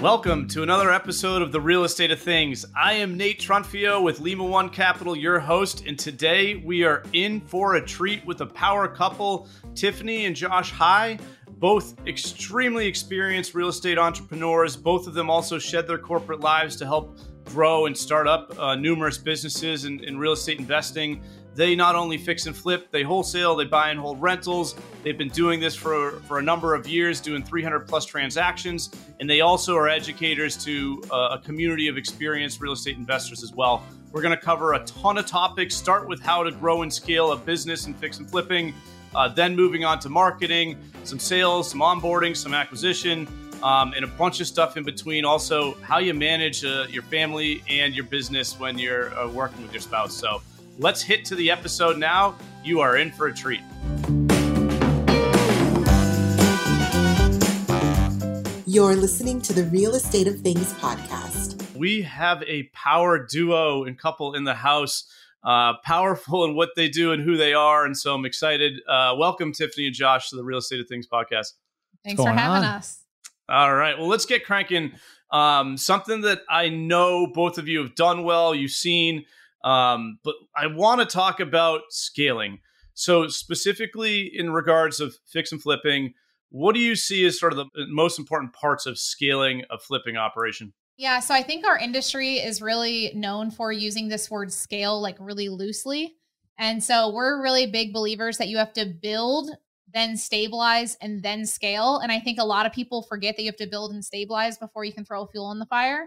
Welcome to another episode of The Real Estate of Things. I am Nate Trunfio with Lima One Capital, your host, and today we are in for a treat with a power couple, Tiffany and Josh High, both extremely experienced real estate entrepreneurs. Both of them also shed their corporate lives to help grow and start up uh, numerous businesses in, in real estate investing. They not only fix and flip, they wholesale, they buy and hold rentals. They've been doing this for, for a number of years, doing 300 plus transactions. And they also are educators to uh, a community of experienced real estate investors as well. We're going to cover a ton of topics, start with how to grow and scale a business and fix and flipping, uh, then moving on to marketing, some sales, some onboarding, some acquisition. Um, and a bunch of stuff in between. Also, how you manage uh, your family and your business when you're uh, working with your spouse. So, Let's hit to the episode now. You are in for a treat. You're listening to the Real Estate of Things podcast. We have a power duo and couple in the house, uh, powerful in what they do and who they are. And so I'm excited. Uh, welcome, Tiffany and Josh, to the Real Estate of Things podcast. Thanks for having on? us. All right. Well, let's get cranking. Um, something that I know both of you have done well, you've seen um, but I want to talk about scaling. So, specifically in regards of fix and flipping, what do you see as sort of the most important parts of scaling a flipping operation? Yeah, so I think our industry is really known for using this word scale like really loosely. And so we're really big believers that you have to build, then stabilize, and then scale. And I think a lot of people forget that you have to build and stabilize before you can throw fuel on the fire.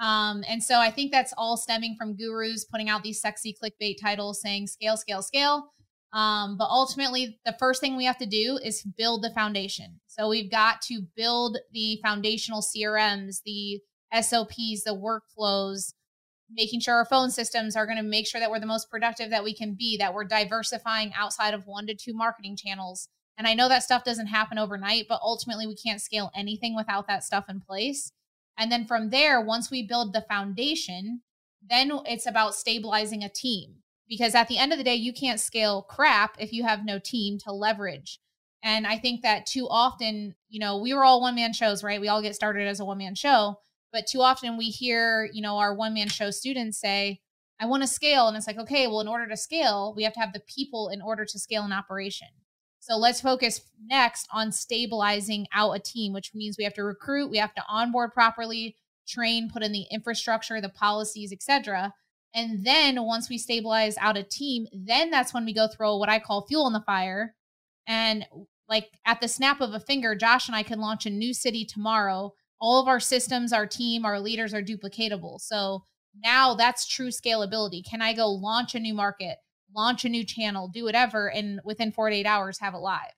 Um, and so I think that's all stemming from gurus putting out these sexy clickbait titles saying scale, scale, scale. Um, but ultimately, the first thing we have to do is build the foundation. So we've got to build the foundational CRMs, the SOPs, the workflows, making sure our phone systems are going to make sure that we're the most productive that we can be, that we're diversifying outside of one to two marketing channels. And I know that stuff doesn't happen overnight, but ultimately, we can't scale anything without that stuff in place. And then from there, once we build the foundation, then it's about stabilizing a team. Because at the end of the day, you can't scale crap if you have no team to leverage. And I think that too often, you know, we were all one man shows, right? We all get started as a one man show. But too often we hear, you know, our one man show students say, I want to scale. And it's like, okay, well, in order to scale, we have to have the people in order to scale an operation. So let's focus next on stabilizing out a team, which means we have to recruit, we have to onboard properly, train, put in the infrastructure, the policies, etc. And then once we stabilize out a team, then that's when we go throw what I call fuel in the fire. And like at the snap of a finger, Josh and I can launch a new city tomorrow. All of our systems, our team, our leaders are duplicatable. So now that's true scalability. Can I go launch a new market? Launch a new channel, do whatever, and within 48 hours have it live.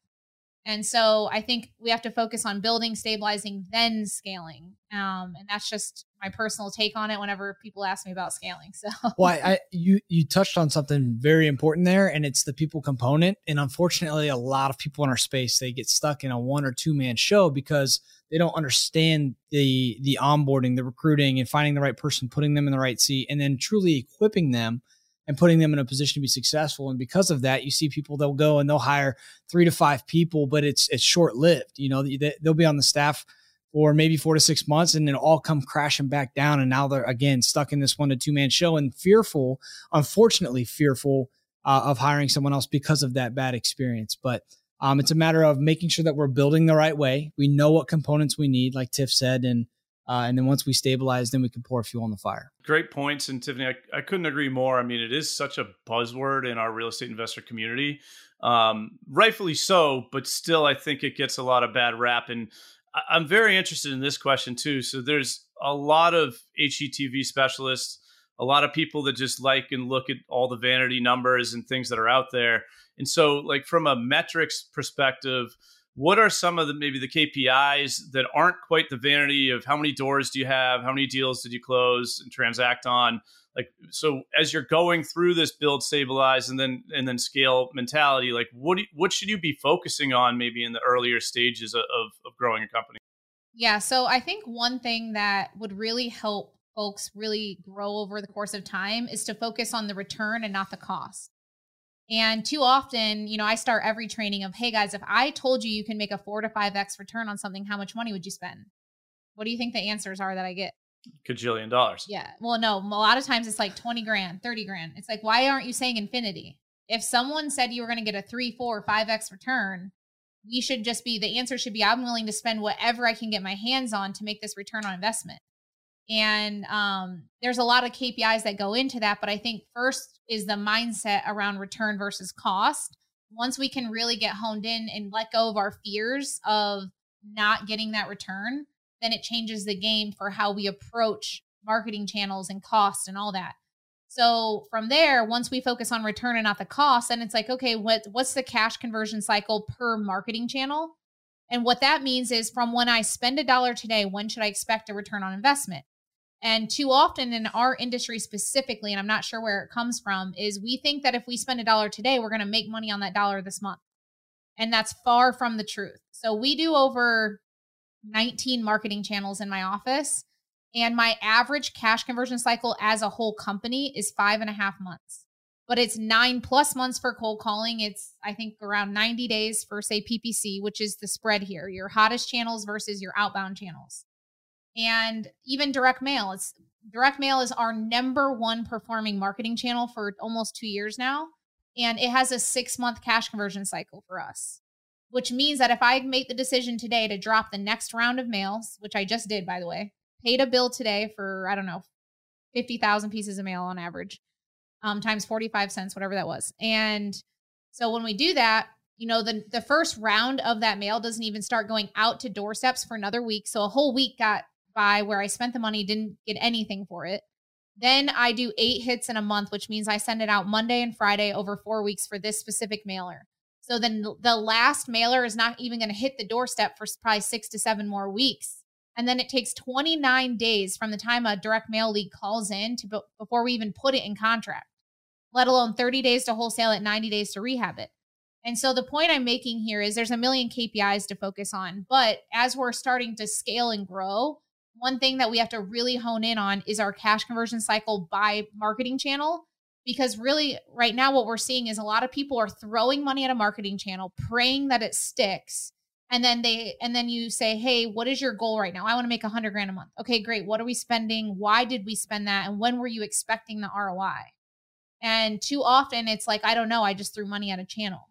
And so I think we have to focus on building, stabilizing, then scaling. Um, and that's just my personal take on it whenever people ask me about scaling. So well, I, I, you you touched on something very important there, and it's the people component. And unfortunately, a lot of people in our space they get stuck in a one or two man show because they don't understand the the onboarding, the recruiting, and finding the right person, putting them in the right seat, and then truly equipping them and putting them in a position to be successful. And because of that, you see people they'll go and they'll hire three to five people, but it's it's short lived. You know, they'll be on the staff for maybe four to six months and then all come crashing back down. And now they're again stuck in this one to two man show and fearful, unfortunately, fearful uh, of hiring someone else because of that bad experience. But um, it's a matter of making sure that we're building the right way. We know what components we need, like Tiff said, and uh, and then once we stabilize, then we can pour fuel on the fire. Great points. And Tiffany, I, I couldn't agree more. I mean, it is such a buzzword in our real estate investor community. Um, rightfully so, but still, I think it gets a lot of bad rap. And I, I'm very interested in this question too. So there's a lot of HGTV specialists, a lot of people that just like and look at all the vanity numbers and things that are out there. And so, like, from a metrics perspective, what are some of the maybe the KPIs that aren't quite the vanity of how many doors do you have, how many deals did you close and transact on? Like so, as you're going through this build, stabilize, and then and then scale mentality, like what do, what should you be focusing on maybe in the earlier stages of, of growing a company? Yeah, so I think one thing that would really help folks really grow over the course of time is to focus on the return and not the cost. And too often, you know, I start every training of, hey guys, if I told you you can make a four to five X return on something, how much money would you spend? What do you think the answers are that I get? Cajillion dollars. Yeah. Well, no, a lot of times it's like 20 grand, 30 grand. It's like, why aren't you saying infinity? If someone said you were going to get a three, four, five X return, we should just be the answer should be I'm willing to spend whatever I can get my hands on to make this return on investment. And um, there's a lot of KPIs that go into that. But I think first is the mindset around return versus cost. Once we can really get honed in and let go of our fears of not getting that return, then it changes the game for how we approach marketing channels and cost and all that. So from there, once we focus on return and not the cost, then it's like, okay, what what's the cash conversion cycle per marketing channel? And what that means is from when I spend a dollar today, when should I expect a return on investment? And too often in our industry specifically, and I'm not sure where it comes from, is we think that if we spend a dollar today, we're going to make money on that dollar this month. And that's far from the truth. So we do over 19 marketing channels in my office. And my average cash conversion cycle as a whole company is five and a half months. But it's nine plus months for cold calling. It's, I think, around 90 days for, say, PPC, which is the spread here your hottest channels versus your outbound channels and even direct mail. It's direct mail is our number one performing marketing channel for almost two years now. And it has a six month cash conversion cycle for us, which means that if I make the decision today to drop the next round of mails, which I just did, by the way, paid a bill today for, I don't know, 50,000 pieces of mail on average, um, times 45 cents, whatever that was. And so when we do that, you know, the, the first round of that mail doesn't even start going out to doorsteps for another week. So a whole week got by where I spent the money, didn't get anything for it. Then I do eight hits in a month, which means I send it out Monday and Friday over four weeks for this specific mailer. So then the last mailer is not even going to hit the doorstep for probably six to seven more weeks. And then it takes 29 days from the time a direct mail lead calls in to before we even put it in contract, let alone 30 days to wholesale it, 90 days to rehab it. And so the point I'm making here is there's a million KPIs to focus on, but as we're starting to scale and grow, one thing that we have to really hone in on is our cash conversion cycle by marketing channel. Because really, right now, what we're seeing is a lot of people are throwing money at a marketing channel, praying that it sticks. And then they, and then you say, Hey, what is your goal right now? I want to make a hundred grand a month. Okay, great. What are we spending? Why did we spend that? And when were you expecting the ROI? And too often it's like, I don't know. I just threw money at a channel.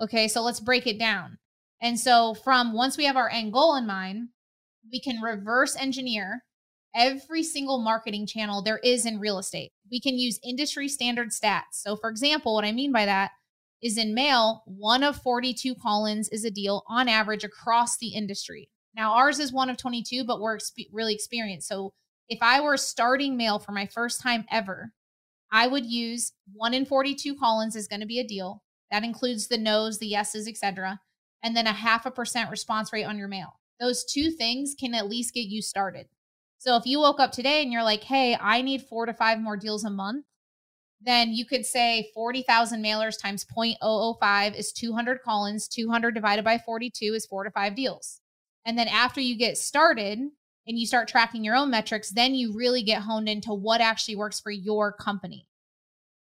Okay, so let's break it down. And so, from once we have our end goal in mind, we can reverse engineer every single marketing channel there is in real estate. We can use industry standard stats. So, for example, what I mean by that is in mail, one of 42 call ins is a deal on average across the industry. Now, ours is one of 22, but we're exp- really experienced. So, if I were starting mail for my first time ever, I would use one in 42 call ins is going to be a deal. That includes the no's, the yeses, etc., and then a half a percent response rate on your mail. Those two things can at least get you started. So if you woke up today and you're like, hey, I need four to five more deals a month, then you could say 40,000 mailers times 0.005 is 200 call ins. 200 divided by 42 is four to five deals. And then after you get started and you start tracking your own metrics, then you really get honed into what actually works for your company.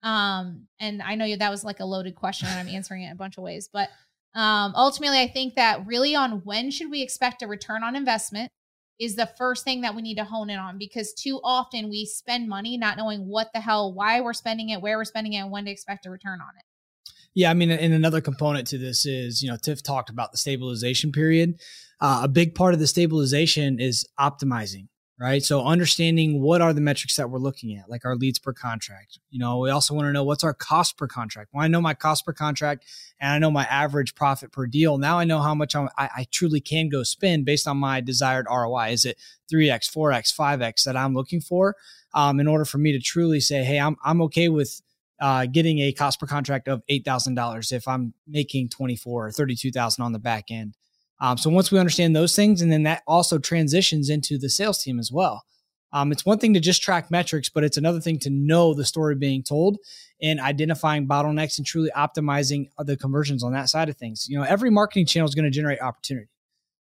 Um, and I know that was like a loaded question and I'm answering it a bunch of ways, but um, ultimately, I think that really on when should we expect a return on investment is the first thing that we need to hone in on because too often we spend money not knowing what the hell, why we're spending it, where we're spending it, and when to expect a return on it. Yeah, I mean, and another component to this is, you know, Tiff talked about the stabilization period. Uh, a big part of the stabilization is optimizing right? So understanding what are the metrics that we're looking at, like our leads per contract. You know, we also want to know what's our cost per contract. Well, I know my cost per contract and I know my average profit per deal. Now I know how much I, I truly can go spend based on my desired ROI. Is it 3x, 4x, 5x that I'm looking for um, in order for me to truly say, hey, I'm, I'm okay with uh, getting a cost per contract of $8,000 if I'm making 24 or 32,000 on the back end. Um, so once we understand those things, and then that also transitions into the sales team as well. Um, it's one thing to just track metrics, but it's another thing to know the story being told and identifying bottlenecks and truly optimizing the conversions on that side of things. You know, every marketing channel is going to generate opportunity.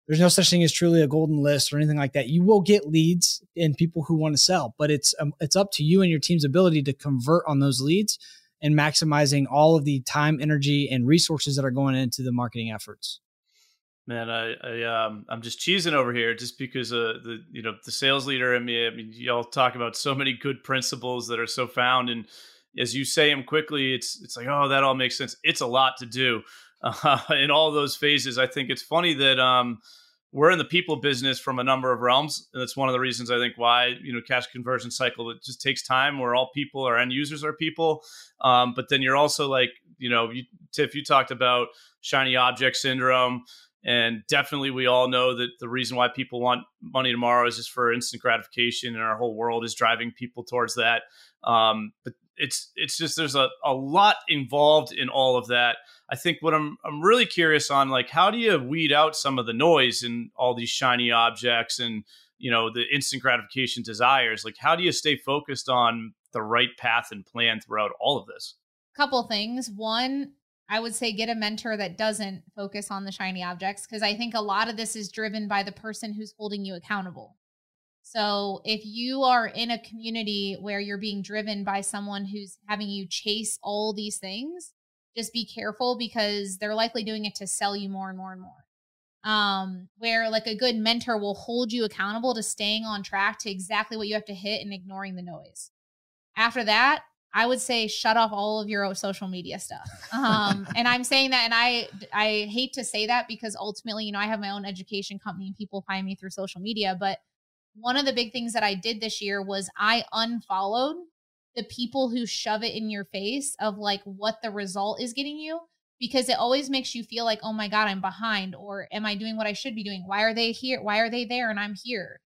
There's no such thing as truly a golden list or anything like that. You will get leads and people who want to sell, but it's um, it's up to you and your team's ability to convert on those leads and maximizing all of the time, energy, and resources that are going into the marketing efforts. Man, I, I um, I'm just cheesing over here just because uh, the you know the sales leader in me. I mean, y'all talk about so many good principles that are so found, and as you say them quickly, it's it's like oh that all makes sense. It's a lot to do uh, in all those phases. I think it's funny that um, we're in the people business from a number of realms, and that's one of the reasons I think why you know cash conversion cycle it just takes time. Where all people, our end users are people, um, but then you're also like you know, you, Tiff, you talked about shiny object syndrome and definitely, we all know that the reason why people want money tomorrow is just for instant gratification, and our whole world is driving people towards that. Um, but it's it's just there's a, a lot involved in all of that. I think what I'm I'm really curious on, like, how do you weed out some of the noise and all these shiny objects and you know the instant gratification desires? Like, how do you stay focused on the right path and plan throughout all of this? Couple things. One, I would say get a mentor that doesn't focus on the shiny objects because I think a lot of this is driven by the person who's holding you accountable. So if you are in a community where you're being driven by someone who's having you chase all these things, just be careful because they're likely doing it to sell you more and more and more. Um, where like a good mentor will hold you accountable to staying on track to exactly what you have to hit and ignoring the noise. After that, I would say shut off all of your social media stuff. Um, and I'm saying that, and I I hate to say that because ultimately, you know, I have my own education company and people find me through social media. But one of the big things that I did this year was I unfollowed the people who shove it in your face of like what the result is getting you because it always makes you feel like, oh my God, I'm behind, or am I doing what I should be doing? Why are they here? Why are they there and I'm here?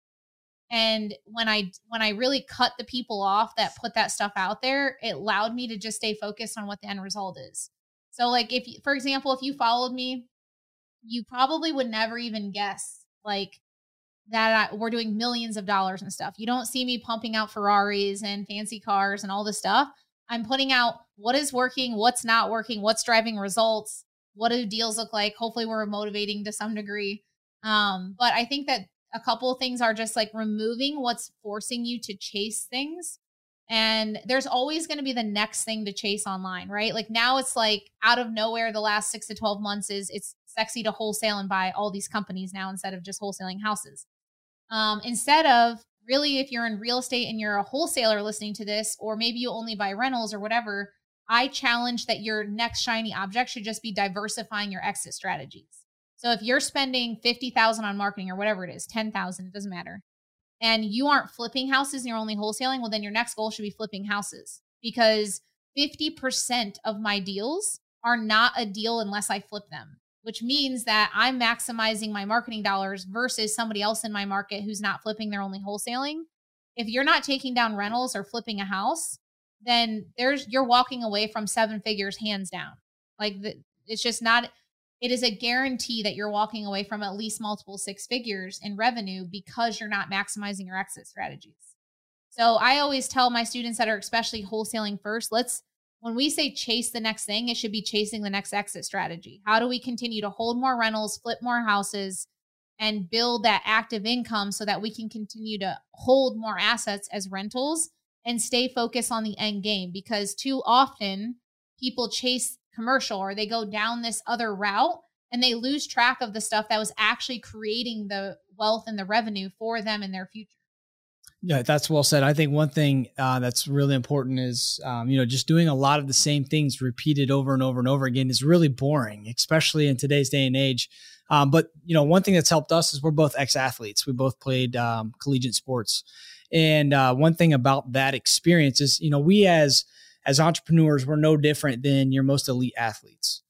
And when i when i really cut the people off that put that stuff out there it allowed me to just stay focused on what the end result is. So like if you, for example if you followed me you probably would never even guess like that I, we're doing millions of dollars and stuff. You don't see me pumping out ferraris and fancy cars and all this stuff. I'm putting out what is working what's not working what's driving results what do deals look like? Hopefully we're motivating to some degree. Um, but i think that a couple of things are just like removing what's forcing you to chase things. And there's always going to be the next thing to chase online, right? Like now it's like out of nowhere, the last six to 12 months is it's sexy to wholesale and buy all these companies now instead of just wholesaling houses. Um, instead of really, if you're in real estate and you're a wholesaler listening to this, or maybe you only buy rentals or whatever, I challenge that your next shiny object should just be diversifying your exit strategies. So if you're spending 50,000 on marketing or whatever it is, 10,000, it doesn't matter. And you aren't flipping houses and you're only wholesaling, well then your next goal should be flipping houses because 50% of my deals are not a deal unless I flip them, which means that I'm maximizing my marketing dollars versus somebody else in my market who's not flipping, they're only wholesaling. If you're not taking down rentals or flipping a house, then there's you're walking away from seven figures hands down. Like the, it's just not it is a guarantee that you're walking away from at least multiple six figures in revenue because you're not maximizing your exit strategies. So I always tell my students that are especially wholesaling first, let's when we say chase the next thing, it should be chasing the next exit strategy. How do we continue to hold more rentals, flip more houses, and build that active income so that we can continue to hold more assets as rentals and stay focused on the end game? Because too often people chase commercial or they go down this other route and they lose track of the stuff that was actually creating the wealth and the revenue for them in their future. Yeah, that's well said. I think one thing uh, that's really important is, um, you know, just doing a lot of the same things repeated over and over and over again is really boring, especially in today's day and age. Um, but you know, one thing that's helped us is we're both ex-athletes. We both played um, collegiate sports, and uh, one thing about that experience is, you know, we as as entrepreneurs, we're no different than your most elite athletes.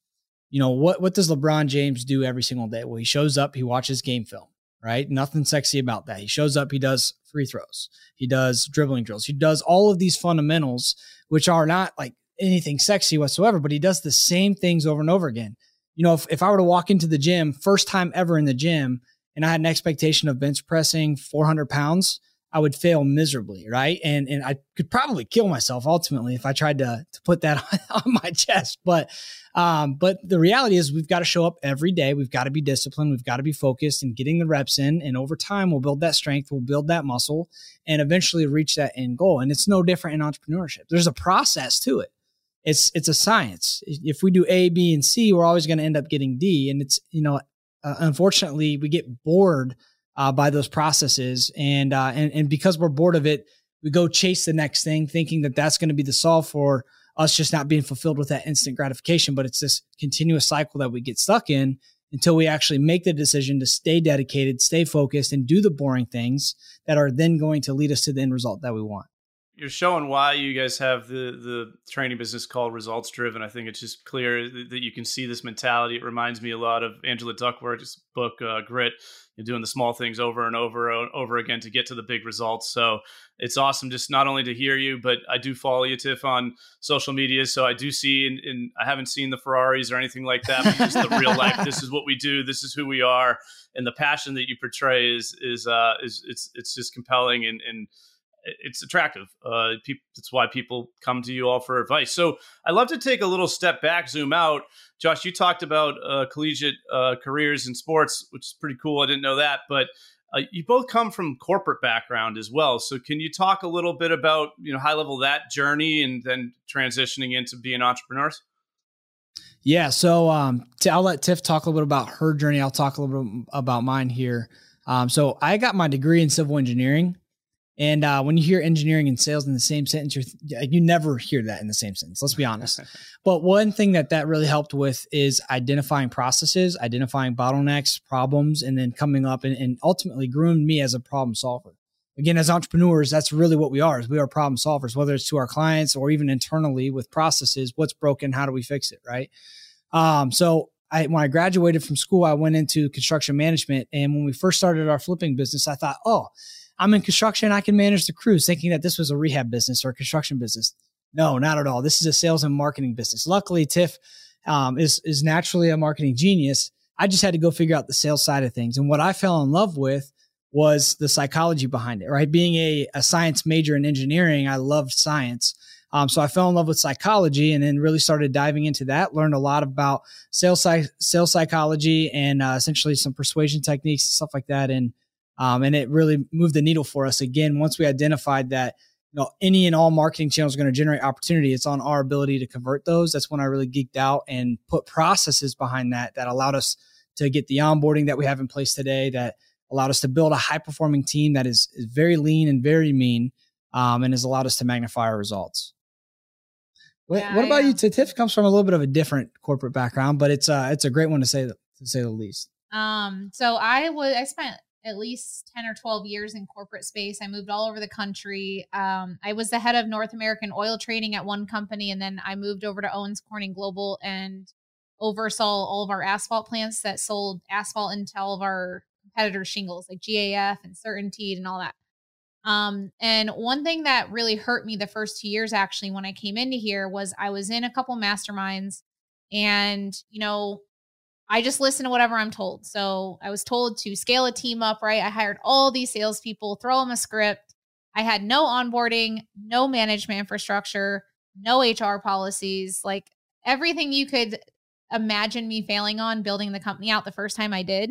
You know, what, what does LeBron James do every single day? Well, he shows up, he watches game film, right? Nothing sexy about that. He shows up, he does free throws, he does dribbling drills, he does all of these fundamentals, which are not like anything sexy whatsoever, but he does the same things over and over again. You know, if, if I were to walk into the gym, first time ever in the gym, and I had an expectation of bench pressing 400 pounds, I would fail miserably, right? And and I could probably kill myself ultimately if I tried to to put that on, on my chest. But um, but the reality is we've got to show up every day. We've got to be disciplined. We've got to be focused and getting the reps in. And over time, we'll build that strength. We'll build that muscle, and eventually reach that end goal. And it's no different in entrepreneurship. There's a process to it. It's it's a science. If we do A, B, and C, we're always going to end up getting D. And it's you know uh, unfortunately we get bored uh, by those processes, and uh, and and because we're bored of it, we go chase the next thing, thinking that that's going to be the solve for us just not being fulfilled with that instant gratification. But it's this continuous cycle that we get stuck in until we actually make the decision to stay dedicated, stay focused, and do the boring things that are then going to lead us to the end result that we want you're showing why you guys have the the training business called results driven. I think it's just clear that you can see this mentality. It reminds me a lot of Angela Duckworth's book uh, Grit. You're doing the small things over and over and over again to get to the big results. So it's awesome just not only to hear you, but I do follow you, Tiff, on social media. So I do see, and, and I haven't seen the Ferraris or anything like that, but just the real life. This is what we do. This is who we are, and the passion that you portray is is uh, is it's it's just compelling and and it's attractive. Uh, pe- that's why people come to you all for advice. So I love to take a little step back, zoom out. Josh, you talked about uh, collegiate uh, careers in sports, which is pretty cool. I didn't know that, but uh, you both come from corporate background as well. So can you talk a little bit about you know high level that journey and then transitioning into being entrepreneurs? Yeah. So um, t- I'll let Tiff talk a little bit about her journey. I'll talk a little bit about mine here. Um, so I got my degree in civil engineering. And uh, when you hear engineering and sales in the same sentence, you're you never hear that in the same sentence. Let's be honest. but one thing that that really helped with is identifying processes, identifying bottlenecks, problems, and then coming up and, and ultimately groomed me as a problem solver. Again, as entrepreneurs, that's really what we are. Is we are problem solvers, whether it's to our clients or even internally with processes. What's broken? How do we fix it? Right. Um, so I, when I graduated from school, I went into construction management. And when we first started our flipping business, I thought, oh, I'm in construction. I can manage the crews thinking that this was a rehab business or a construction business. No, not at all. This is a sales and marketing business. Luckily, Tiff um, is, is naturally a marketing genius. I just had to go figure out the sales side of things. And what I fell in love with was the psychology behind it, right? Being a, a science major in engineering, I loved science. Um, so I fell in love with psychology and then really started diving into that. Learned a lot about sales sales psychology and uh, essentially some persuasion techniques and stuff like that. And um, and it really moved the needle for us. Again, once we identified that you know any and all marketing channels are going to generate opportunity, it's on our ability to convert those. That's when I really geeked out and put processes behind that that allowed us to get the onboarding that we have in place today. That allowed us to build a high performing team that is, is very lean and very mean, um, and has allowed us to magnify our results. What, yeah, what about you? Tiff comes from a little bit of a different corporate background, but it's uh it's a great one to say to say the least. Um, so I was I spent at least 10 or 12 years in corporate space. I moved all over the country. Um, I was the head of North American oil trading at one company, and then I moved over to Owens Corning Global and oversaw all of our asphalt plants that sold asphalt into all of our competitor shingles like GAF and CertainTeed and all that. Um, and one thing that really hurt me the first two years actually when I came into here was I was in a couple masterminds and, you know, I just listen to whatever I'm told. So I was told to scale a team up, right? I hired all these salespeople, throw them a script. I had no onboarding, no management infrastructure, no HR policies, like everything you could imagine me failing on building the company out the first time I did.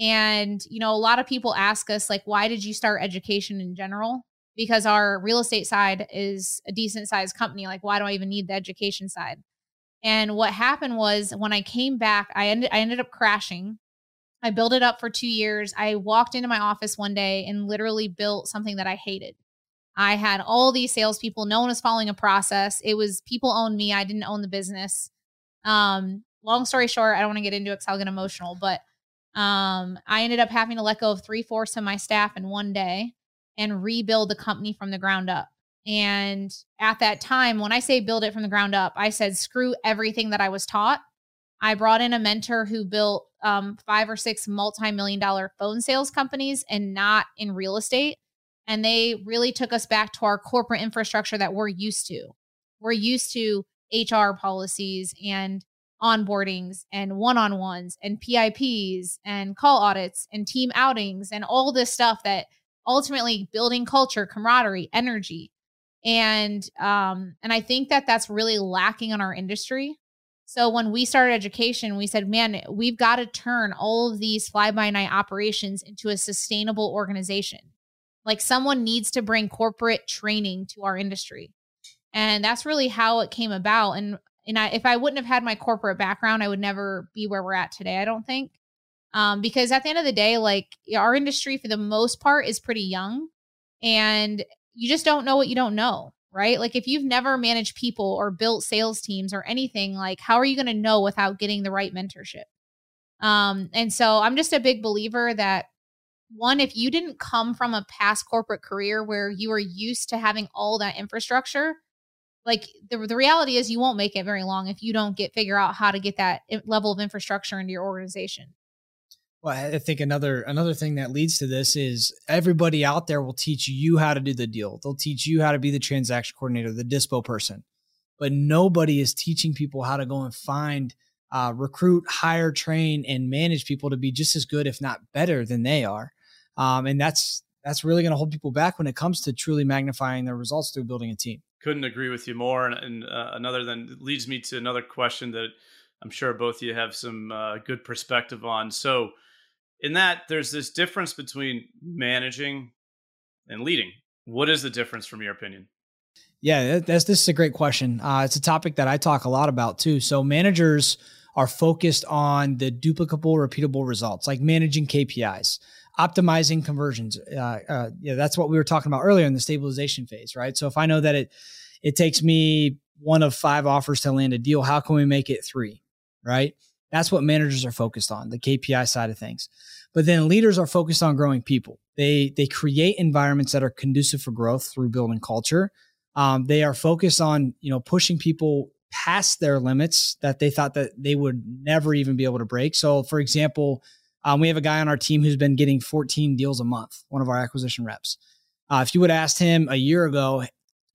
And, you know, a lot of people ask us, like, why did you start education in general? Because our real estate side is a decent sized company. Like, why do I even need the education side? And what happened was when I came back, I ended I ended up crashing. I built it up for two years. I walked into my office one day and literally built something that I hated. I had all these salespeople. No one was following a process. It was people owned me. I didn't own the business. Um, long story short, I don't want to get into it because I'll get emotional, but um, I ended up having to let go of three fourths of my staff in one day and rebuild the company from the ground up. And at that time, when I say build it from the ground up, I said, screw everything that I was taught. I brought in a mentor who built um, five or six multi million dollar phone sales companies and not in real estate. And they really took us back to our corporate infrastructure that we're used to. We're used to HR policies and onboardings and one on ones and PIPs and call audits and team outings and all this stuff that ultimately building culture, camaraderie, energy and um and i think that that's really lacking in our industry. So when we started education we said man we've got to turn all of these fly by night operations into a sustainable organization. Like someone needs to bring corporate training to our industry. And that's really how it came about. And and I, if i wouldn't have had my corporate background i would never be where we're at today i don't think. Um, because at the end of the day, like our industry for the most part is pretty young. And you just don't know what you don't know, right? Like if you've never managed people or built sales teams or anything, like how are you going to know without getting the right mentorship? Um, and so I'm just a big believer that one, if you didn't come from a past corporate career where you were used to having all that infrastructure, like the, the reality is you won't make it very long if you don't get figure out how to get that level of infrastructure into your organization. Well, I think another another thing that leads to this is everybody out there will teach you how to do the deal. They'll teach you how to be the transaction coordinator, the dispo person, but nobody is teaching people how to go and find, uh, recruit, hire, train, and manage people to be just as good, if not better, than they are. Um, and that's that's really going to hold people back when it comes to truly magnifying their results through building a team. Couldn't agree with you more. And, and uh, another then leads me to another question that I'm sure both of you have some uh, good perspective on. So in that there's this difference between managing and leading. What is the difference from your opinion? Yeah, that's this is a great question. Uh, it's a topic that I talk a lot about too. So managers are focused on the duplicable, repeatable results, like managing KPIs, optimizing conversions. Uh, uh, yeah, that's what we were talking about earlier in the stabilization phase, right? So if I know that it it takes me one of five offers to land a deal, how can we make it three, right? That's what managers are focused on, the KPI side of things. But then leaders are focused on growing people. They they create environments that are conducive for growth through building culture. Um, they are focused on you know pushing people past their limits that they thought that they would never even be able to break. So, for example, um, we have a guy on our team who's been getting 14 deals a month. One of our acquisition reps. Uh, if you would have asked him a year ago,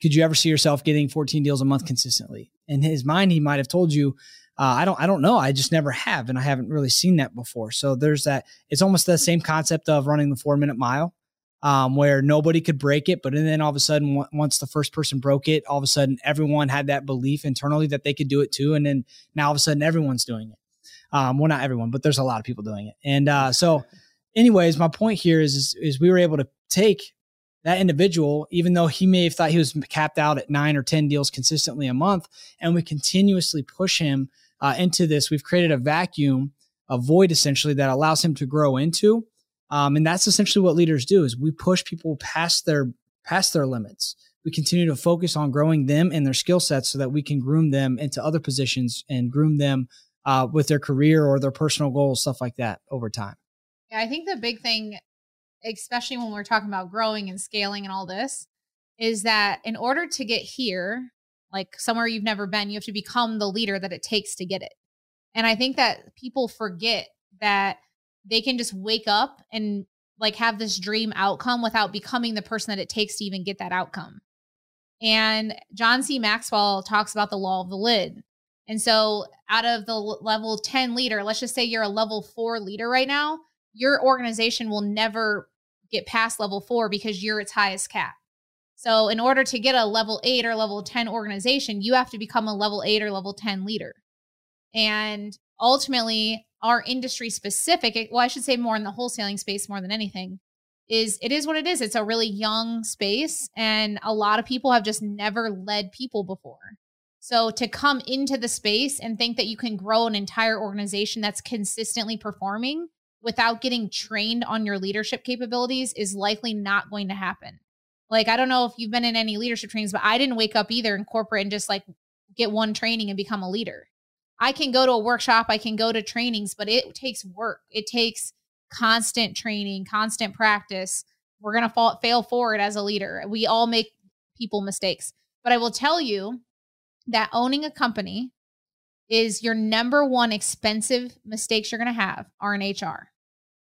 could you ever see yourself getting 14 deals a month consistently? In his mind, he might have told you, uh, I don't I don't know. I just never have, and I haven't really seen that before. So there's that. It's almost the same concept of running the four minute mile, um, where nobody could break it, but and then all of a sudden, w- once the first person broke it, all of a sudden everyone had that belief internally that they could do it too, and then now all of a sudden everyone's doing it. Um, well, not everyone, but there's a lot of people doing it, and uh, so. Anyways, my point here is, is is we were able to take that individual, even though he may have thought he was capped out at nine or 10 deals consistently a month, and we continuously push him uh, into this, we've created a vacuum, a void essentially that allows him to grow into. Um, and that's essentially what leaders do is we push people past their past their limits. We continue to focus on growing them and their skill sets so that we can groom them into other positions and groom them uh, with their career or their personal goals, stuff like that over time. Yeah, I think the big thing, especially when we're talking about growing and scaling and all this, is that in order to get here, like somewhere you've never been, you have to become the leader that it takes to get it. And I think that people forget that they can just wake up and like have this dream outcome without becoming the person that it takes to even get that outcome. And John C. Maxwell talks about the law of the lid. And so, out of the level 10 leader, let's just say you're a level four leader right now, your organization will never get past level four because you're its highest cap. So, in order to get a level eight or level 10 organization, you have to become a level eight or level 10 leader. And ultimately, our industry specific, well, I should say more in the wholesaling space more than anything, is it is what it is. It's a really young space, and a lot of people have just never led people before. So, to come into the space and think that you can grow an entire organization that's consistently performing without getting trained on your leadership capabilities is likely not going to happen. Like, I don't know if you've been in any leadership trainings, but I didn't wake up either in corporate and just like get one training and become a leader. I can go to a workshop, I can go to trainings, but it takes work. It takes constant training, constant practice. We're going to fall, fail forward as a leader. We all make people mistakes. But I will tell you that owning a company is your number one expensive mistakes you're going to have are in HR.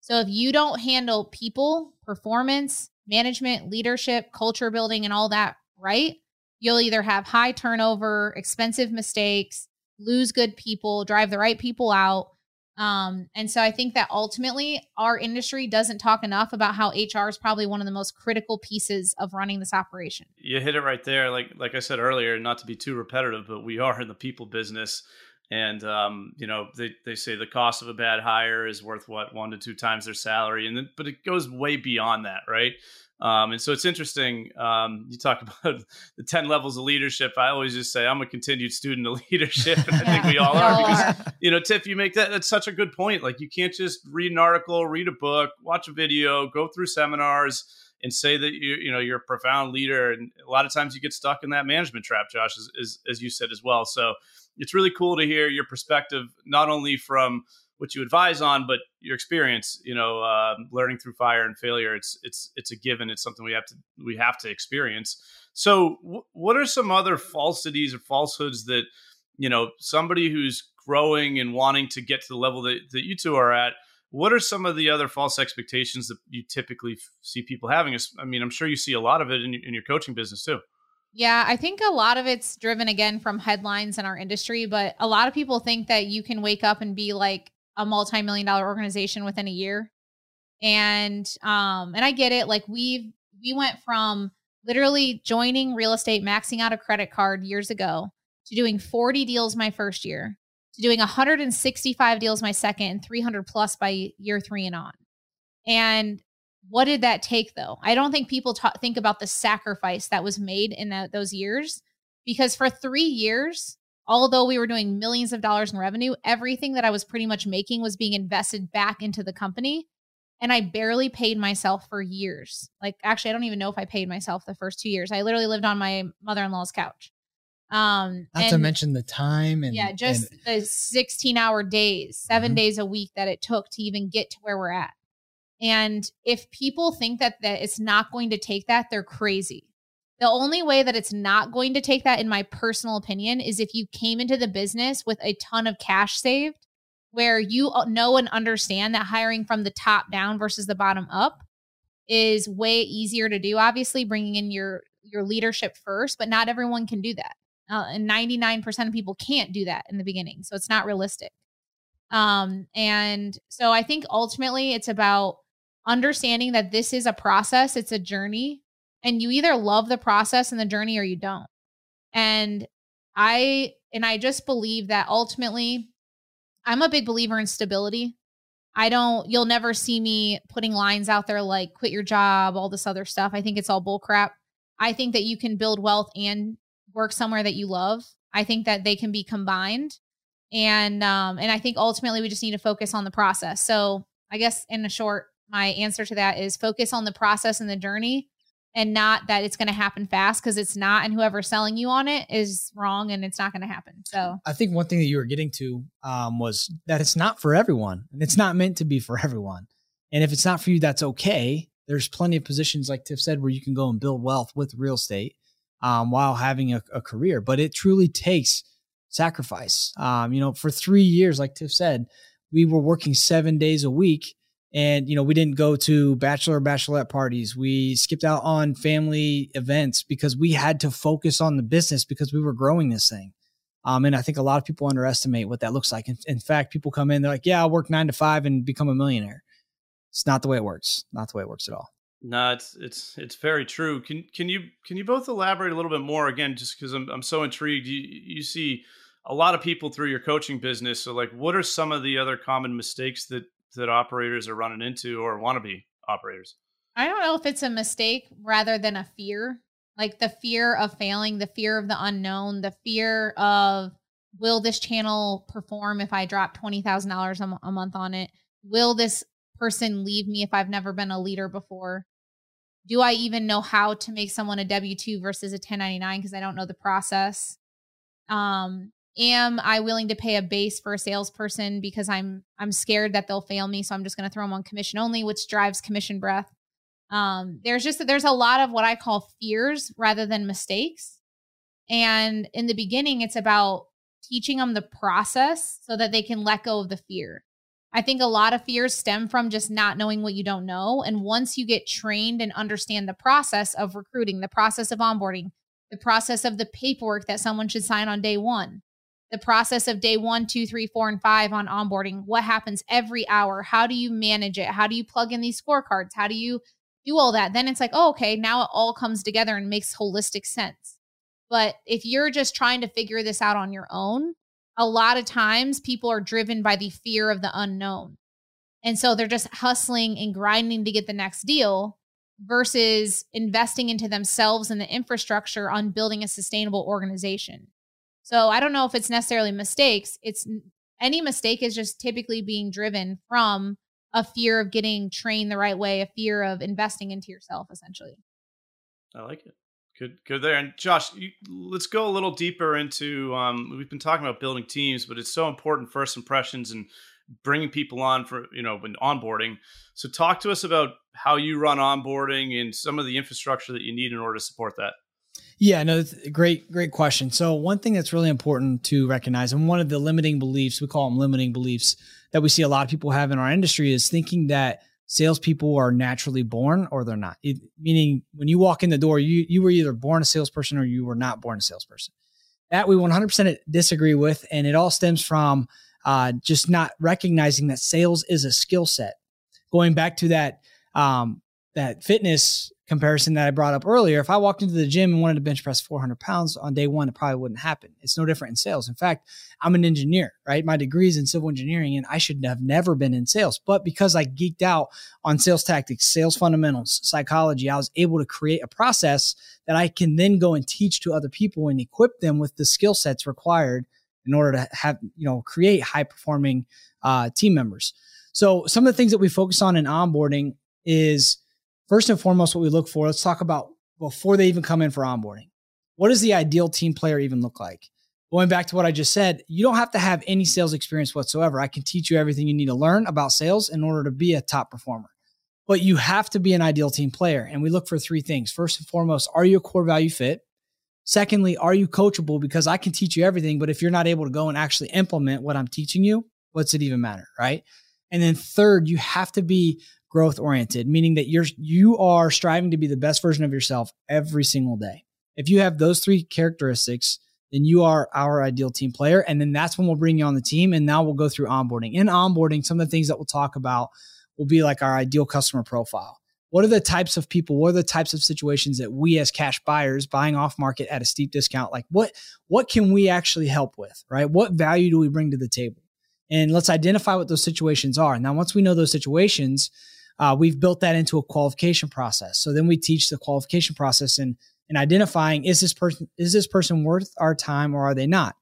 So if you don't handle people, performance, management, leadership, culture building, and all that right, you'll either have high turnover, expensive mistakes, lose good people, drive the right people out. Um, and so I think that ultimately our industry doesn't talk enough about how HR is probably one of the most critical pieces of running this operation. You hit it right there. Like like I said earlier, not to be too repetitive, but we are in the people business. And um, you know they, they say the cost of a bad hire is worth what one to two times their salary. And then, but it goes way beyond that right? Um, and so it's interesting um, you talk about the 10 levels of leadership. I always just say i'm a continued student of leadership. And i think we all are because you know tiff you make that that's such a good point. Like you can't just read an article read a book watch a video go through seminars and say that you you know you're a profound leader and a lot of times you get stuck in that management trap josh as, as, as you said as well so it's really cool to hear your perspective, not only from what you advise on, but your experience. You know, uh, learning through fire and failure. It's it's it's a given. It's something we have to we have to experience. So, w- what are some other falsities or falsehoods that you know somebody who's growing and wanting to get to the level that, that you two are at? What are some of the other false expectations that you typically see people having? I mean, I'm sure you see a lot of it in, in your coaching business too. Yeah, I think a lot of it's driven again from headlines in our industry, but a lot of people think that you can wake up and be like a multi-million dollar organization within a year. And um and I get it, like we've we went from literally joining real estate, maxing out a credit card years ago to doing 40 deals my first year, to doing 165 deals my second and 300 plus by year 3 and on. And what did that take though? I don't think people ta- think about the sacrifice that was made in those years because for three years, although we were doing millions of dollars in revenue, everything that I was pretty much making was being invested back into the company. And I barely paid myself for years. Like, actually, I don't even know if I paid myself the first two years. I literally lived on my mother in law's couch. Um, Not and, to mention the time and yeah, just and, the 16 hour days, 7 mm-hmm. days a week that it took to even get to where we're at. And if people think that, that it's not going to take that, they're crazy. The only way that it's not going to take that, in my personal opinion, is if you came into the business with a ton of cash saved, where you uh, know and understand that hiring from the top down versus the bottom up is way easier to do. Obviously, bringing in your your leadership first, but not everyone can do that. Uh, and 99% of people can't do that in the beginning. So it's not realistic. Um, and so I think ultimately it's about understanding that this is a process, it's a journey, and you either love the process and the journey or you don't. And I and I just believe that ultimately I'm a big believer in stability. I don't you'll never see me putting lines out there like quit your job, all this other stuff. I think it's all bullcrap. I think that you can build wealth and work somewhere that you love. I think that they can be combined. And um and I think ultimately we just need to focus on the process. So, I guess in a short my answer to that is focus on the process and the journey and not that it's going to happen fast because it's not and whoever's selling you on it is wrong and it's not going to happen so i think one thing that you were getting to um, was that it's not for everyone and it's not meant to be for everyone and if it's not for you that's okay there's plenty of positions like tiff said where you can go and build wealth with real estate um, while having a, a, career but it truly takes sacrifice. Um, you know for three years like tiff said we were working seven days a week and you know we didn't go to bachelor bachelorette parties. We skipped out on family events because we had to focus on the business because we were growing this thing. Um, and i think a lot of people underestimate what that looks like. In, in fact people come in they're like yeah i'll work nine to five and become a millionaire. It's not the way it works. Not the way it works at all no, it's it's it's very true. Can can you can you both elaborate a little bit more again? Just because I'm I'm so intrigued. You you see a lot of people through your coaching business. So like, what are some of the other common mistakes that that operators are running into or want to be operators? I don't know if it's a mistake rather than a fear. Like the fear of failing, the fear of the unknown, the fear of will this channel perform if I drop $20,000 a month on it? Will this person leave me if I've never been a leader before? Do I even know how to make someone a W 2 versus a 1099 because I don't know the process? Um, am I willing to pay a base for a salesperson because I'm I'm scared that they'll fail me, so I'm just going to throw them on commission only, which drives commission breath. Um, there's just there's a lot of what I call fears rather than mistakes, and in the beginning, it's about teaching them the process so that they can let go of the fear. I think a lot of fears stem from just not knowing what you don't know. And once you get trained and understand the process of recruiting, the process of onboarding, the process of the paperwork that someone should sign on day one, the process of day one, two, three, four, and five on onboarding. What happens every hour? How do you manage it? How do you plug in these scorecards? How do you do all that? Then it's like, oh, okay, now it all comes together and makes holistic sense. But if you're just trying to figure this out on your own, a lot of times people are driven by the fear of the unknown. And so they're just hustling and grinding to get the next deal versus investing into themselves and the infrastructure on building a sustainable organization. So I don't know if it's necessarily mistakes. It's any mistake is just typically being driven from a fear of getting trained the right way, a fear of investing into yourself, essentially. I like it. Good, good there. And Josh, you, let's go a little deeper into. Um, we've been talking about building teams, but it's so important first impressions and bringing people on for you know when onboarding. So talk to us about how you run onboarding and some of the infrastructure that you need in order to support that. Yeah, no, great, great question. So one thing that's really important to recognize, and one of the limiting beliefs, we call them limiting beliefs that we see a lot of people have in our industry is thinking that salespeople are naturally born or they're not. It, meaning when you walk in the door, you you were either born a salesperson or you were not born a salesperson. That we 100% disagree with, and it all stems from uh, just not recognizing that sales is a skill set. Going back to that um, that fitness comparison that I brought up earlier, if I walked into the gym and wanted to bench press 400 pounds on day one, it probably wouldn't happen. It's no different in sales. In fact, I'm an engineer, right? My degree is in civil engineering and I should have never been in sales. But because I geeked out on sales tactics, sales fundamentals, psychology, I was able to create a process that I can then go and teach to other people and equip them with the skill sets required in order to have, you know, create high performing uh, team members. So some of the things that we focus on in onboarding is first and foremost what we look for. Let's talk about before they even come in for onboarding. What does the ideal team player even look like? Going back to what I just said, you don't have to have any sales experience whatsoever. I can teach you everything you need to learn about sales in order to be a top performer. But you have to be an ideal team player. And we look for three things. First and foremost, are you a core value fit? Secondly, are you coachable? Because I can teach you everything, but if you're not able to go and actually implement what I'm teaching you, what's it even matter? Right. And then third, you have to be growth oriented, meaning that you're you are striving to be the best version of yourself every single day. If you have those three characteristics, then you are our ideal team player. And then that's when we'll bring you on the team. And now we'll go through onboarding. In onboarding, some of the things that we'll talk about will be like our ideal customer profile. What are the types of people? What are the types of situations that we as cash buyers buying off market at a steep discount, like what what can we actually help with, right? What value do we bring to the table? And let's identify what those situations are. Now, once we know those situations, uh, we've built that into a qualification process. So then we teach the qualification process and and identifying is this person is this person worth our time or are they not?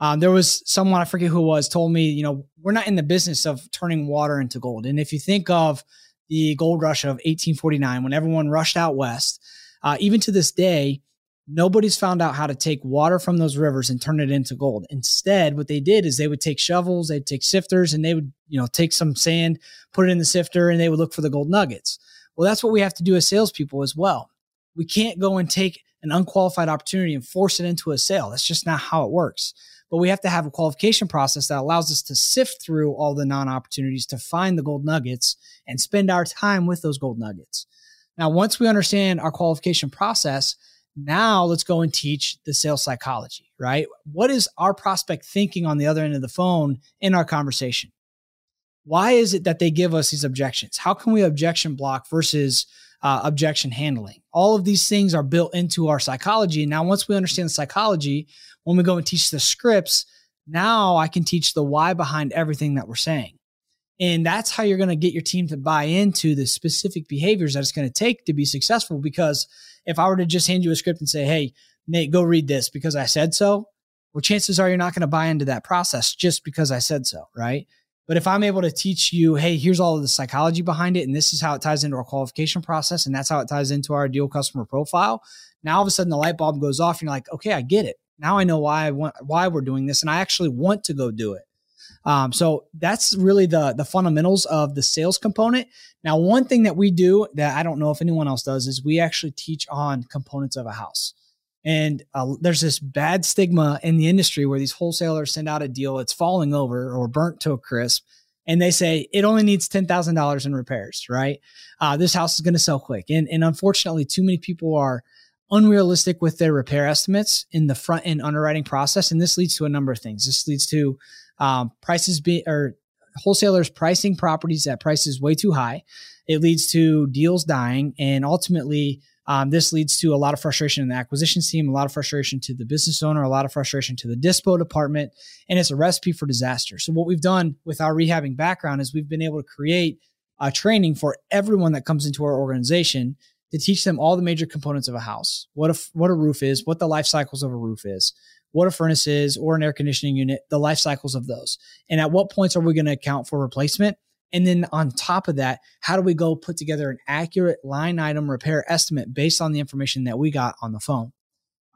Um, there was someone I forget who was told me, you know, we're not in the business of turning water into gold. And if you think of the gold rush of 1849, when everyone rushed out west, uh, even to this day, nobody's found out how to take water from those rivers and turn it into gold. Instead, what they did is they would take shovels, they'd take sifters, and they would, you know, take some sand, put it in the sifter, and they would look for the gold nuggets. Well, that's what we have to do as salespeople as well. We can't go and take an unqualified opportunity and force it into a sale. That's just not how it works. But we have to have a qualification process that allows us to sift through all the non opportunities to find the gold nuggets and spend our time with those gold nuggets. Now, once we understand our qualification process, now let's go and teach the sales psychology, right? What is our prospect thinking on the other end of the phone in our conversation? Why is it that they give us these objections? How can we objection block versus uh, objection handling? All of these things are built into our psychology. And now, once we understand the psychology, when we go and teach the scripts, now I can teach the why behind everything that we're saying. And that's how you're going to get your team to buy into the specific behaviors that it's going to take to be successful. Because if I were to just hand you a script and say, Hey, Nate, go read this because I said so, well, chances are you're not going to buy into that process just because I said so. Right. But if I'm able to teach you, Hey, here's all of the psychology behind it. And this is how it ties into our qualification process. And that's how it ties into our ideal customer profile. Now all of a sudden the light bulb goes off and you're like, okay, I get it. Now I know why I want, why we're doing this. And I actually want to go do it. Um, so that's really the the fundamentals of the sales component. Now, one thing that we do that I don't know if anyone else does is we actually teach on components of a house. And uh, there's this bad stigma in the industry where these wholesalers send out a deal, it's falling over or burnt to a crisp, and they say it only needs ten thousand dollars in repairs. Right? Uh, this house is going to sell quick, and and unfortunately, too many people are unrealistic with their repair estimates in the front end underwriting process, and this leads to a number of things. This leads to um, prices be or wholesalers pricing properties at prices way too high. It leads to deals dying, and ultimately, um, this leads to a lot of frustration in the acquisitions team, a lot of frustration to the business owner, a lot of frustration to the dispo department, and it's a recipe for disaster. So, what we've done with our rehabbing background is we've been able to create a training for everyone that comes into our organization to teach them all the major components of a house, what a what a roof is, what the life cycles of a roof is, what a furnace is, or an air conditioning unit, the life cycles of those, and at what points are we going to account for replacement and then on top of that, how do we go put together an accurate line item repair estimate based on the information that we got on the phone?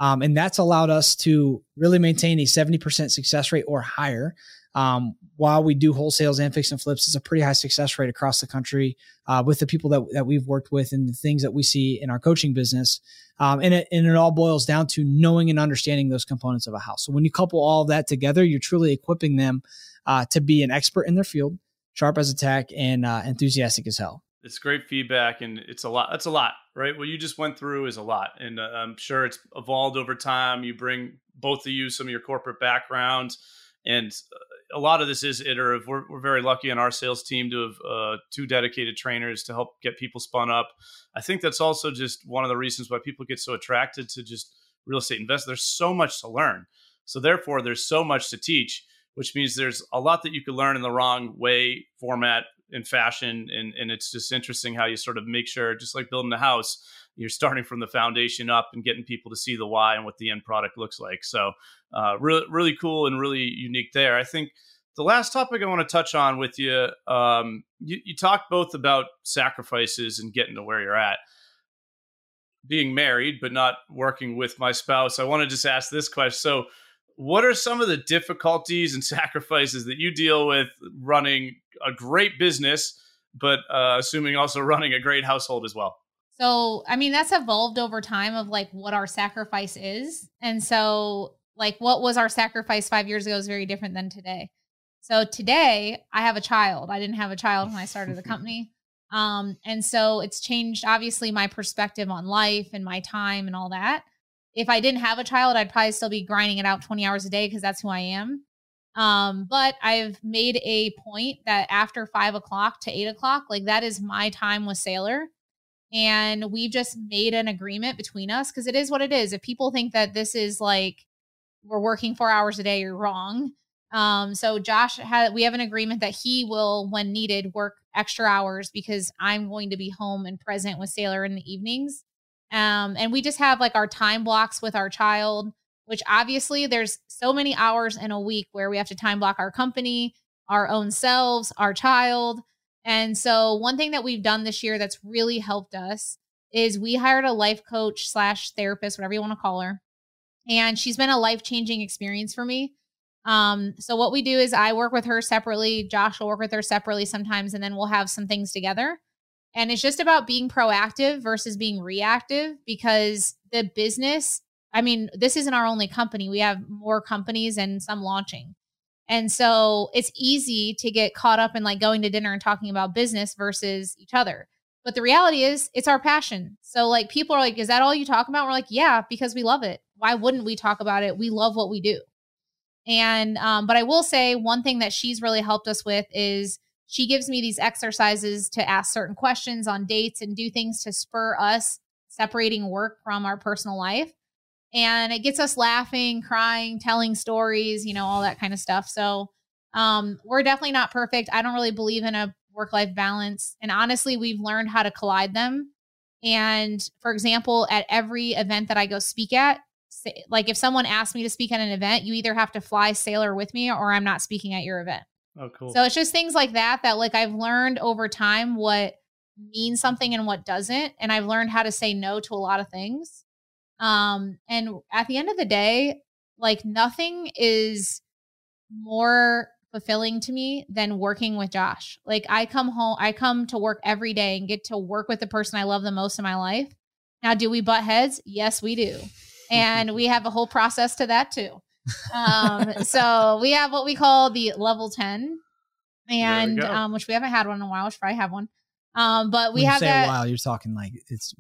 Um, and that's allowed us to really maintain a 70% success rate or higher. Um, while we do wholesales and fix and flips, it's a pretty high success rate across the country uh, with the people that, that we've worked with and the things that we see in our coaching business. Um, and, it, and it all boils down to knowing and understanding those components of a house. So when you couple all of that together, you're truly equipping them uh, to be an expert in their field, sharp as a tack, and uh, enthusiastic as hell. It's great feedback, and it's a lot. That's a lot, right? What you just went through is a lot, and uh, I'm sure it's evolved over time. You bring both of you some of your corporate backgrounds, and uh, a lot of this is iterative. We're, we're very lucky on our sales team to have uh, two dedicated trainers to help get people spun up. I think that's also just one of the reasons why people get so attracted to just real estate invest. There's so much to learn, so therefore there's so much to teach which means there's a lot that you could learn in the wrong way, format, and fashion. And, and it's just interesting how you sort of make sure, just like building a house, you're starting from the foundation up and getting people to see the why and what the end product looks like. So, uh, really, really cool and really unique there. I think the last topic I want to touch on with you, um, you, you talked both about sacrifices and getting to where you're at. Being married, but not working with my spouse, I want to just ask this question. So, what are some of the difficulties and sacrifices that you deal with running a great business, but uh, assuming also running a great household as well? So, I mean, that's evolved over time of like what our sacrifice is. And so, like, what was our sacrifice five years ago is very different than today. So, today I have a child. I didn't have a child when I started the company. Um, and so it's changed, obviously, my perspective on life and my time and all that if I didn't have a child, I'd probably still be grinding it out 20 hours a day because that's who I am. Um, but I've made a point that after five o'clock to eight o'clock, like that is my time with Sailor. And we've just made an agreement between us because it is what it is. If people think that this is like we're working four hours a day, you're wrong. Um, so Josh had we have an agreement that he will, when needed, work extra hours because I'm going to be home and present with Sailor in the evenings. Um, and we just have like our time blocks with our child, which obviously there's so many hours in a week where we have to time block our company, our own selves, our child. And so one thing that we've done this year that's really helped us is we hired a life coach slash therapist, whatever you want to call her. And she's been a life changing experience for me. Um, so what we do is I work with her separately. Josh will work with her separately sometimes, and then we'll have some things together. And it's just about being proactive versus being reactive because the business, I mean, this isn't our only company. We have more companies and some launching. And so it's easy to get caught up in like going to dinner and talking about business versus each other. But the reality is, it's our passion. So, like, people are like, Is that all you talk about? We're like, Yeah, because we love it. Why wouldn't we talk about it? We love what we do. And, um, but I will say one thing that she's really helped us with is she gives me these exercises to ask certain questions on dates and do things to spur us separating work from our personal life. And it gets us laughing, crying, telling stories, you know, all that kind of stuff. So um, we're definitely not perfect. I don't really believe in a work life balance. And honestly, we've learned how to collide them. And for example, at every event that I go speak at, like if someone asks me to speak at an event, you either have to fly sailor with me or I'm not speaking at your event. Oh, cool. So it's just things like that that like I've learned over time what means something and what doesn't. And I've learned how to say no to a lot of things. Um, and at the end of the day, like nothing is more fulfilling to me than working with Josh. Like I come home, I come to work every day and get to work with the person I love the most in my life. Now, do we butt heads? Yes, we do. And we have a whole process to that too um, so we have what we call the level 10 and um, which we haven't had one in a while. We should probably have one. Um, but we when have you say that. a while, you're talking like it's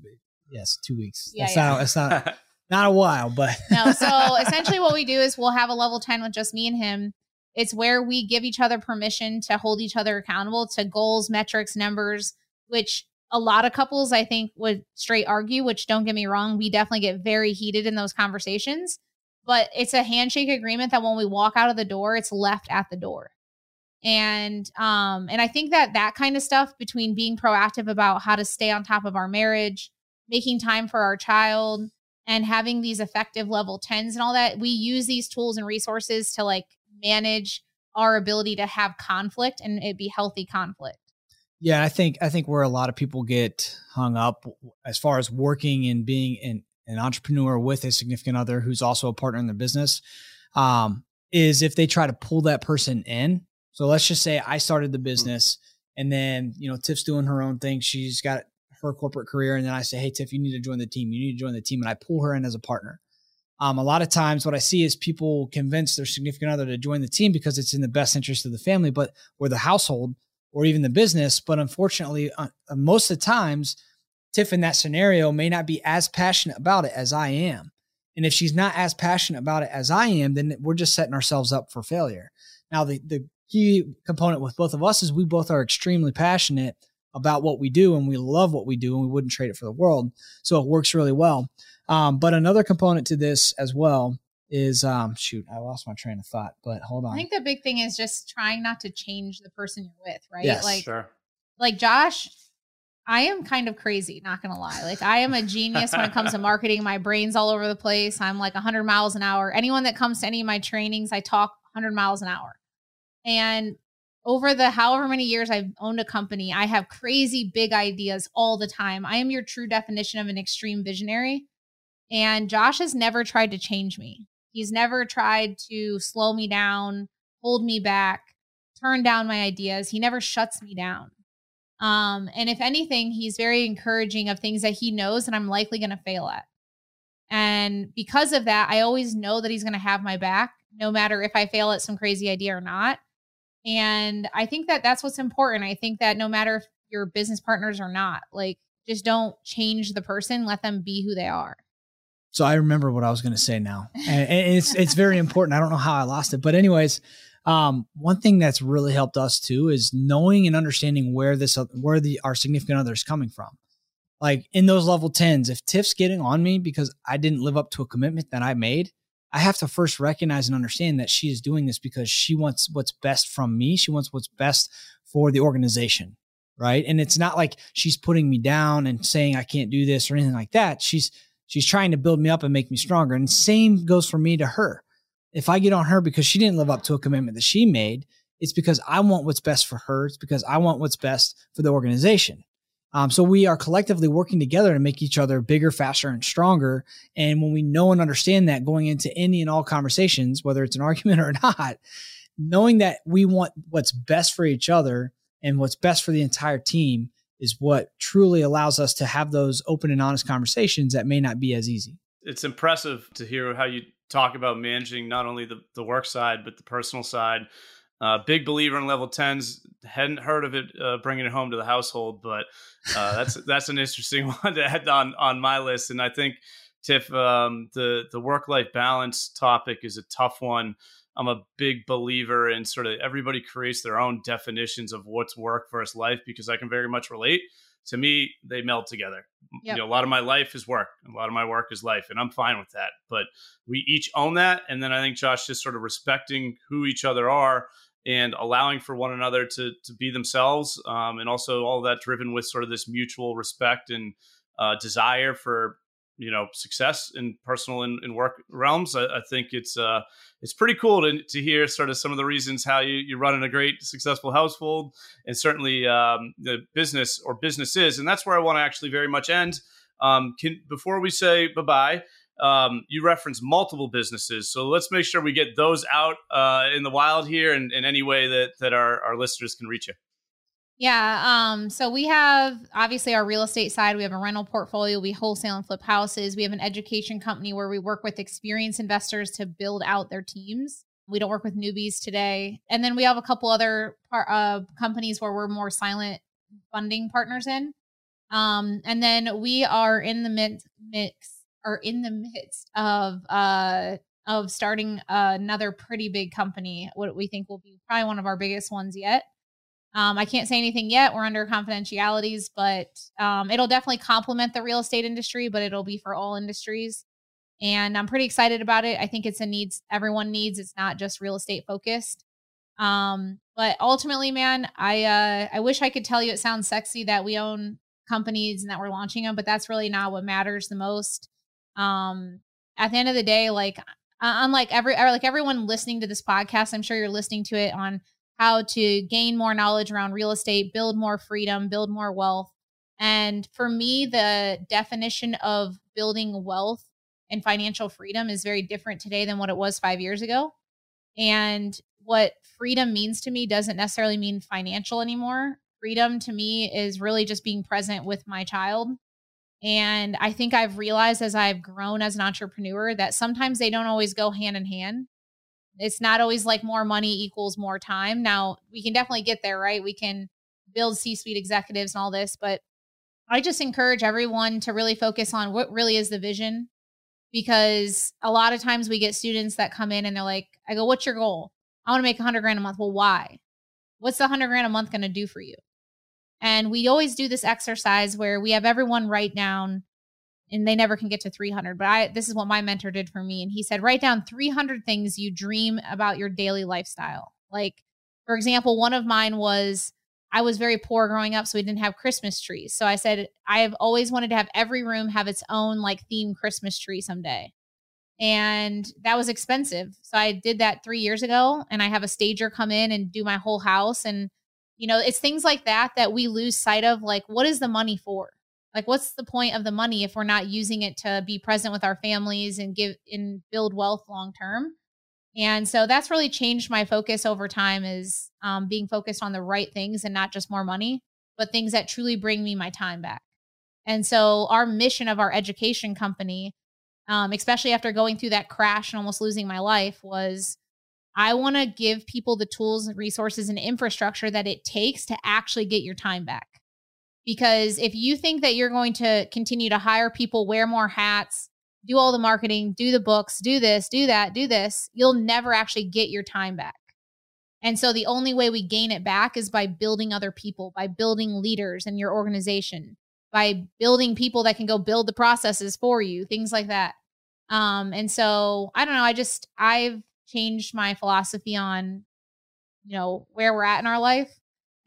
yes, two weeks. Yeah, it's yeah. not. It's not. not a while, but no. So essentially, what we do is we'll have a level ten with just me and him. It's where we give each other permission to hold each other accountable to goals, metrics, numbers, which a lot of couples I think would straight argue, which don't get me wrong, we definitely get very heated in those conversations. But it's a handshake agreement that when we walk out of the door, it's left at the door. And um and I think that that kind of stuff between being proactive about how to stay on top of our marriage, making time for our child, and having these effective level 10s and all that, we use these tools and resources to like manage our ability to have conflict and it be healthy conflict. Yeah, I think I think where a lot of people get hung up as far as working and being an, an entrepreneur with a significant other who's also a partner in the business um, is if they try to pull that person in. So let's just say I started the hmm. business and then, you know, Tiff's doing her own thing. She's got her corporate career. And then I say, Hey, Tiff, you need to join the team. You need to join the team. And I pull her in as a partner. Um, a lot of times, what I see is people convince their significant other to join the team because it's in the best interest of the family, but or the household, or even the business. But unfortunately, uh, uh, most of the times, Tiff in that scenario may not be as passionate about it as I am. And if she's not as passionate about it as I am, then we're just setting ourselves up for failure. Now, the, the key component with both of us is we both are extremely passionate about what we do and we love what we do and we wouldn't trade it for the world. So it works really well. Um, but another component to this as well is um shoot, I lost my train of thought, but hold on. I think the big thing is just trying not to change the person you're with, right? Yes, like sure. like Josh, I am kind of crazy, not gonna lie. Like I am a genius when it comes to marketing. My brain's all over the place. I'm like 100 miles an hour. Anyone that comes to any of my trainings, I talk 100 miles an hour. And over the however many years I've owned a company, I have crazy big ideas all the time. I am your true definition of an extreme visionary. And Josh has never tried to change me. He's never tried to slow me down, hold me back, turn down my ideas. He never shuts me down. Um, and if anything, he's very encouraging of things that he knows that I'm likely going to fail at. And because of that, I always know that he's going to have my back, no matter if I fail at some crazy idea or not. And I think that that's what's important. I think that no matter if you're business partners or not, like just don't change the person, let them be who they are. So I remember what I was going to say now, and, it's it's very important. I don't know how I lost it, but anyways, um, one thing that's really helped us too is knowing and understanding where this where the our significant other is coming from. Like in those level tens, if Tiff's getting on me because I didn't live up to a commitment that I made, I have to first recognize and understand that she is doing this because she wants what's best from me. She wants what's best for the organization. Right. And it's not like she's putting me down and saying I can't do this or anything like that. She's She's trying to build me up and make me stronger. And same goes for me to her. If I get on her because she didn't live up to a commitment that she made, it's because I want what's best for her. It's because I want what's best for the organization. Um, so we are collectively working together to make each other bigger, faster, and stronger. And when we know and understand that going into any and all conversations, whether it's an argument or not, knowing that we want what's best for each other and what's best for the entire team is what truly allows us to have those open and honest conversations that may not be as easy. It's impressive to hear how you talk about managing not only the, the work side, but the personal side. Uh, big believer in level 10s. Hadn't heard of it uh, bringing it home to the household, but uh, that's that's an interesting one to add on on my list. And I think Tiff, um, the the work life balance topic is a tough one. I'm a big believer in sort of everybody creates their own definitions of what's work versus life because I can very much relate. To me, they meld together. Yep. You know, a lot of my life is work, a lot of my work is life, and I'm fine with that. But we each own that, and then I think Josh just sort of respecting who each other are and allowing for one another to to be themselves, um, and also all that driven with sort of this mutual respect and uh, desire for you know success in personal and, and work realms. I, I, think it's uh, it's pretty cool to, to hear sort of some of the reasons how you, you're running a great successful household and certainly um, the business or businesses. And that's where I want to actually very much end. Um, can, before we say bye bye, um, you reference multiple businesses. So let's make sure we get those out uh, in the wild here and in any way that, that our, our listeners can reach you. Yeah. Um, so we have obviously our real estate side. We have a rental portfolio. We wholesale and flip houses. We have an education company where we work with experienced investors to build out their teams. We don't work with newbies today. And then we have a couple other par- uh, companies where we're more silent funding partners in. Um, and then we are in the mid- mix or in the midst of uh, of starting another pretty big company, what we think will be probably one of our biggest ones yet. Um, I can't say anything yet. We're under confidentialities, but um, it'll definitely complement the real estate industry, but it'll be for all industries. And I'm pretty excited about it. I think it's a needs everyone needs. It's not just real estate focused. Um, but ultimately, man, I uh, I wish I could tell you it sounds sexy that we own companies and that we're launching them, but that's really not what matters the most. Um, at the end of the day, like unlike every like everyone listening to this podcast, I'm sure you're listening to it on how to gain more knowledge around real estate, build more freedom, build more wealth. And for me, the definition of building wealth and financial freedom is very different today than what it was five years ago. And what freedom means to me doesn't necessarily mean financial anymore. Freedom to me is really just being present with my child. And I think I've realized as I've grown as an entrepreneur that sometimes they don't always go hand in hand. It's not always like more money equals more time. Now, we can definitely get there, right? We can build C suite executives and all this, but I just encourage everyone to really focus on what really is the vision because a lot of times we get students that come in and they're like, I go, what's your goal? I want to make a hundred grand a month. Well, why? What's the hundred grand a month going to do for you? And we always do this exercise where we have everyone write down and they never can get to 300 but i this is what my mentor did for me and he said write down 300 things you dream about your daily lifestyle like for example one of mine was i was very poor growing up so we didn't have christmas trees so i said i have always wanted to have every room have its own like theme christmas tree someday and that was expensive so i did that three years ago and i have a stager come in and do my whole house and you know, it's things like that that we lose sight of. Like, what is the money for? Like, what's the point of the money if we're not using it to be present with our families and give and build wealth long term? And so that's really changed my focus over time is um, being focused on the right things and not just more money, but things that truly bring me my time back. And so our mission of our education company, um, especially after going through that crash and almost losing my life, was I want to give people the tools and resources and infrastructure that it takes to actually get your time back. Because if you think that you're going to continue to hire people, wear more hats, do all the marketing, do the books, do this, do that, do this, you'll never actually get your time back. And so the only way we gain it back is by building other people, by building leaders in your organization, by building people that can go build the processes for you, things like that. Um, and so I don't know, I just I've changed my philosophy on, you know, where we're at in our life.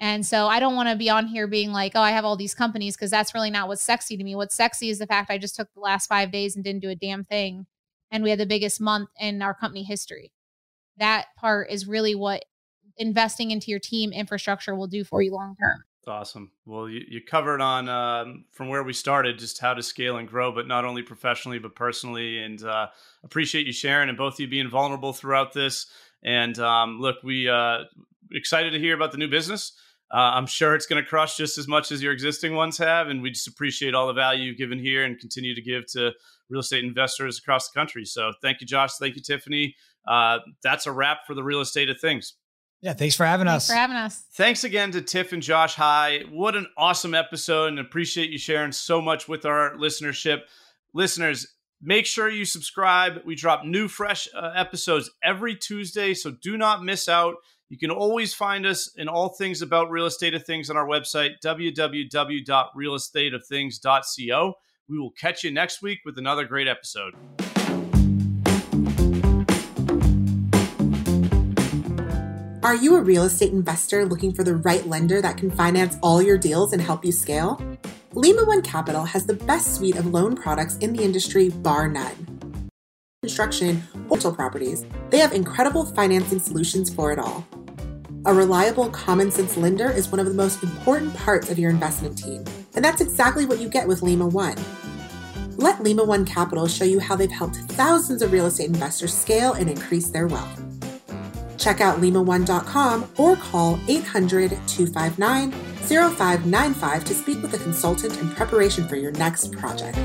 And so I don't want to be on here being like, oh, I have all these companies because that's really not what's sexy to me. What's sexy is the fact I just took the last five days and didn't do a damn thing. And we had the biggest month in our company history. That part is really what investing into your team infrastructure will do for you long term. Awesome. Well, you, you covered on um, from where we started, just how to scale and grow, but not only professionally but personally. And uh, appreciate you sharing and both of you being vulnerable throughout this. And um, look, we uh, excited to hear about the new business. Uh, I'm sure it's going to crush just as much as your existing ones have, and we just appreciate all the value you've given here and continue to give to real estate investors across the country. So, thank you, Josh. Thank you, Tiffany. Uh, that's a wrap for the real estate of things. Yeah, thanks for having thanks us. For having us. Thanks again to Tiff and Josh High. What an awesome episode, and appreciate you sharing so much with our listenership. Listeners, make sure you subscribe. We drop new, fresh uh, episodes every Tuesday, so do not miss out. You can always find us in all things about real estate of things on our website, www.realestateofthings.co. We will catch you next week with another great episode. Are you a real estate investor looking for the right lender that can finance all your deals and help you scale? Lima One Capital has the best suite of loan products in the industry, bar none. Construction rental properties, they have incredible financing solutions for it all. A reliable, common sense lender is one of the most important parts of your investment team, and that's exactly what you get with Lima One. Let Lima One Capital show you how they've helped thousands of real estate investors scale and increase their wealth. Check out lima1.com or call 800 259 0595 to speak with a consultant in preparation for your next project.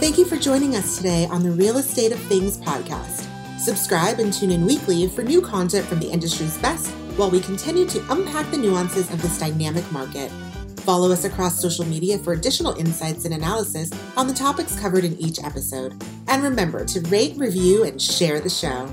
Thank you for joining us today on the Real Estate of Things podcast. Subscribe and tune in weekly for new content from the industry's best while we continue to unpack the nuances of this dynamic market. Follow us across social media for additional insights and analysis on the topics covered in each episode. And remember to rate, review, and share the show.